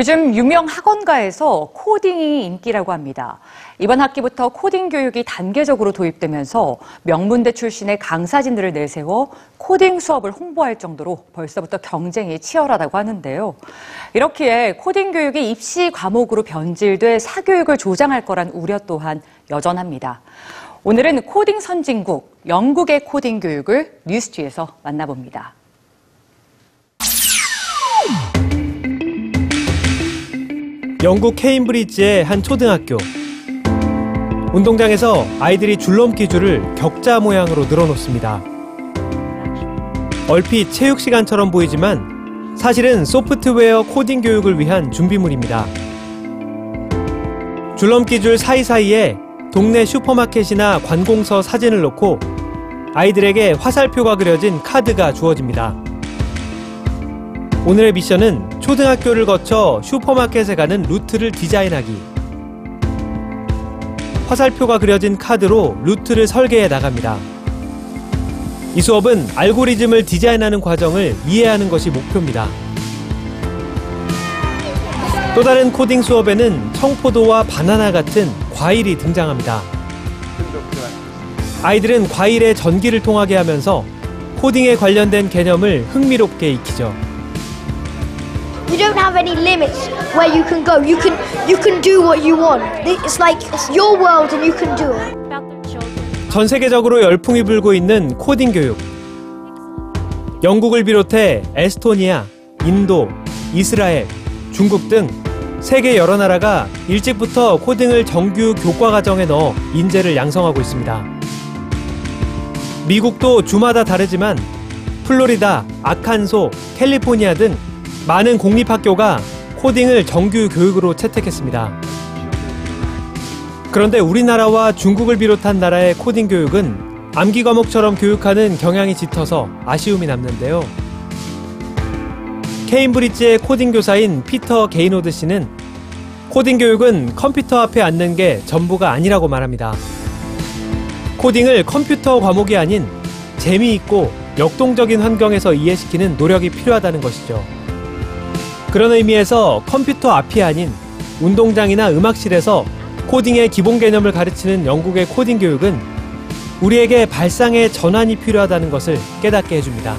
요즘 유명 학원가에서 코딩이 인기라고 합니다. 이번 학기부터 코딩 교육이 단계적으로 도입되면서 명문대 출신의 강사진들을 내세워 코딩 수업을 홍보할 정도로 벌써부터 경쟁이 치열하다고 하는데요. 이렇기에 코딩 교육이 입시 과목으로 변질돼 사교육을 조장할 거란 우려 또한 여전합니다. 오늘은 코딩 선진국, 영국의 코딩 교육을 뉴스G에서 만나봅니다. 영국 케임브리지의 한 초등학교. 운동장에서 아이들이 줄넘기 줄을 격자 모양으로 늘어놓습니다. 얼핏 체육 시간처럼 보이지만 사실은 소프트웨어 코딩 교육을 위한 준비물입니다. 줄넘기 줄 사이사이에 동네 슈퍼마켓이나 관공서 사진을 놓고 아이들에게 화살표가 그려진 카드가 주어집니다. 오늘의 미션은 초등학교를 거쳐 슈퍼마켓에 가는 루트를 디자인하기. 화살표가 그려진 카드로 루트를 설계해 나갑니다. 이 수업은 알고리즘을 디자인하는 과정을 이해하는 것이 목표입니다. 또 다른 코딩 수업에는 청포도와 바나나 같은 과일이 등장합니다. 아이들은 과일에 전기를 통하게 하면서 코딩에 관련된 개념을 흥미롭게 익히죠. You don't have any limits where you can go. You can you can do what you want. It's like it's your world and you can do it. 전 세계적으로 열풍이 불고 있는 코딩 교육. 영국을 비롯해 에스토니아, 인도, 이스라엘, 중국 등 세계 여러 나라가 일찍부터 코딩을 정규 교과 과정에 넣어 인재를 양성하고 있습니다. 미국도 주마다 다르지만 플로리다, 아칸소, 캘리포니아 등 많은 공립학교가 코딩을 정규 교육으로 채택했습니다. 그런데 우리나라와 중국을 비롯한 나라의 코딩 교육은 암기 과목처럼 교육하는 경향이 짙어서 아쉬움이 남는데요. 케임브리지의 코딩 교사인 피터 게이노드 씨는 코딩 교육은 컴퓨터 앞에 앉는 게 전부가 아니라고 말합니다. 코딩을 컴퓨터 과목이 아닌 재미있고 역동적인 환경에서 이해시키는 노력이 필요하다는 것이죠. 그런 의미에서 컴퓨터 앞이 아닌 운동장이나 음악실에서 코딩의 기본 개념을 가르치는 영국의 코딩 교육은 우리에게 발상의 전환이 필요하다는 것을 깨닫게 해줍니다.